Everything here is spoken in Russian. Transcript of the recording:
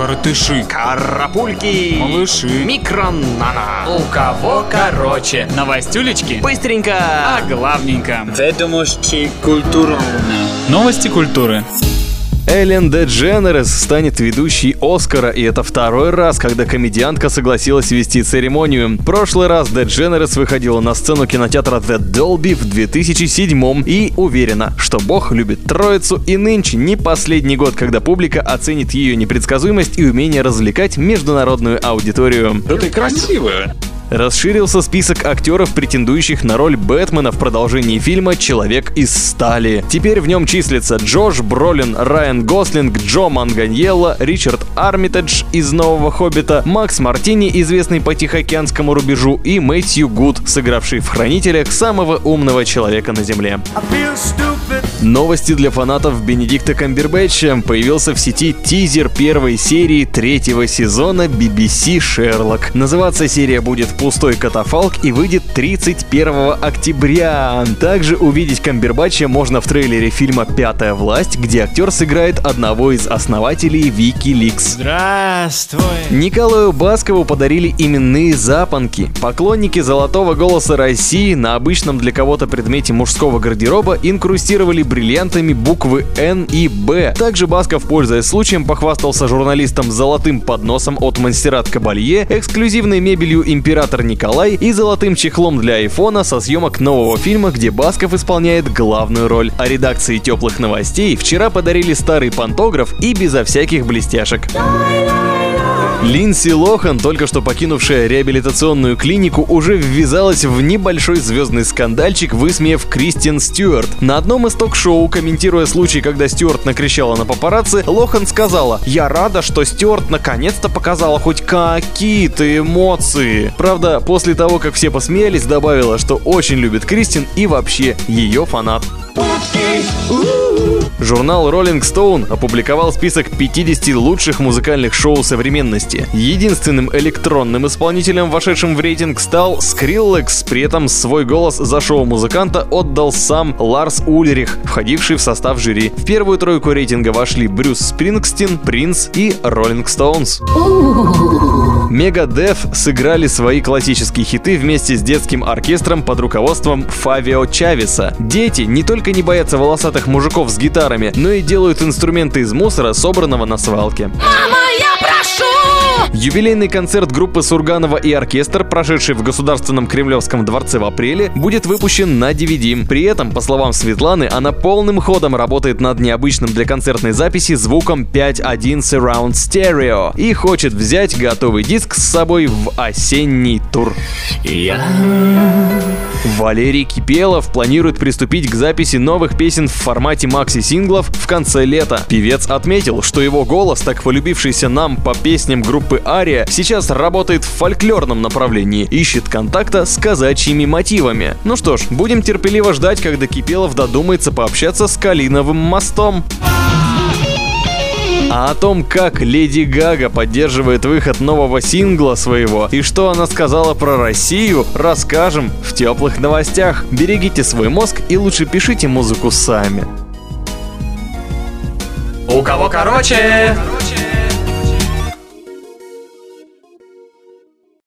Коротыши. Карапульки. Малыши. Микронана. У кого короче. Новостюлечки. Быстренько. А главненько. Ведомости культурно. Новости культуры. Эллен Дедженерес станет ведущей Оскара, и это второй раз, когда комедиантка согласилась вести церемонию. В прошлый раз Дедженерес выходила на сцену кинотеатра The Dolby в 2007 и уверена, что бог любит троицу, и нынче не последний год, когда публика оценит ее непредсказуемость и умение развлекать международную аудиторию. Да ты красивая. Расширился список актеров, претендующих на роль Бэтмена в продолжении фильма «Человек из стали». Теперь в нем числятся Джош Бролин, Райан Гослинг, Джо Манганьелло, Ричард Армитедж из «Нового Хоббита», Макс Мартини, известный по Тихоокеанскому рубежу, и Мэтью Гуд, сыгравший в «Хранителях» самого умного человека на Земле. Новости для фанатов Бенедикта Камбербэтча. Появился в сети тизер первой серии третьего сезона BBC «Шерлок». Называться серия будет «Пустой катафалк» и выйдет 31 октября. Также увидеть Камбербэтча можно в трейлере фильма «Пятая власть», где актер сыграет одного из основателей Wikileaks. Здравствуй. Николаю Баскову подарили именные запонки. Поклонники «Золотого голоса России» на обычном для кого-то предмете мужского гардероба инкрустировали бриллиантами буквы «Н» и «Б». Также Басков, пользуясь случаем, похвастался журналистам золотым подносом от Монсеррат Кабалье, эксклюзивной мебелью «Император Николай» и золотым чехлом для айфона со съемок нового фильма, где Басков исполняет главную роль. А редакции «Теплых новостей» вчера подарили старый пантограф и безо всяких блестяшек. Линдси Лохан, только что покинувшая реабилитационную клинику, уже ввязалась в небольшой звездный скандальчик, высмеяв Кристиан Стюарт. На одном из ток-шоу, комментируя случай, когда Стюарт накричала на папарацци, Лохан сказала «Я рада, что Стюарт наконец-то показала хоть какие-то эмоции». Правда, после того, как все посмеялись, добавила, что очень любит Кристин и вообще ее фанат. Журнал Rolling Stone опубликовал список 50 лучших музыкальных шоу современности. Единственным электронным исполнителем, вошедшим в рейтинг, стал Skrillex. При этом свой голос за шоу музыканта отдал сам Ларс Ульрих, входивший в состав жюри. В первую тройку рейтинга вошли Брюс Спрингстин, Принц и Rolling Stones. Мегадев сыграли свои классические хиты вместе с детским оркестром под руководством Фавио Чавеса. Дети не только не боятся волосатых мужиков с гитарами, но и делают инструменты из мусора, собранного на свалке. Мама, я! Юбилейный концерт группы Сурганова и оркестр, прошедший в Государственном Кремлевском дворце в апреле, будет выпущен на DVD. При этом, по словам Светланы, она полным ходом работает над необычным для концертной записи звуком 5.1 Surround Stereo и хочет взять готовый диск с собой в осенний тур. Я... Валерий Кипелов планирует приступить к записи новых песен в формате макси-синглов в конце лета. Певец отметил, что его голос, так полюбившийся нам по песням группы Ария, сейчас работает в фольклорном направлении, ищет контакта с казачьими мотивами. Ну что ж, будем терпеливо ждать, когда Кипелов додумается пообщаться с Калиновым мостом. А о том, как Леди Гага поддерживает выход нового сингла своего и что она сказала про Россию, расскажем в теплых новостях. Берегите свой мозг и лучше пишите музыку сами. У кого короче?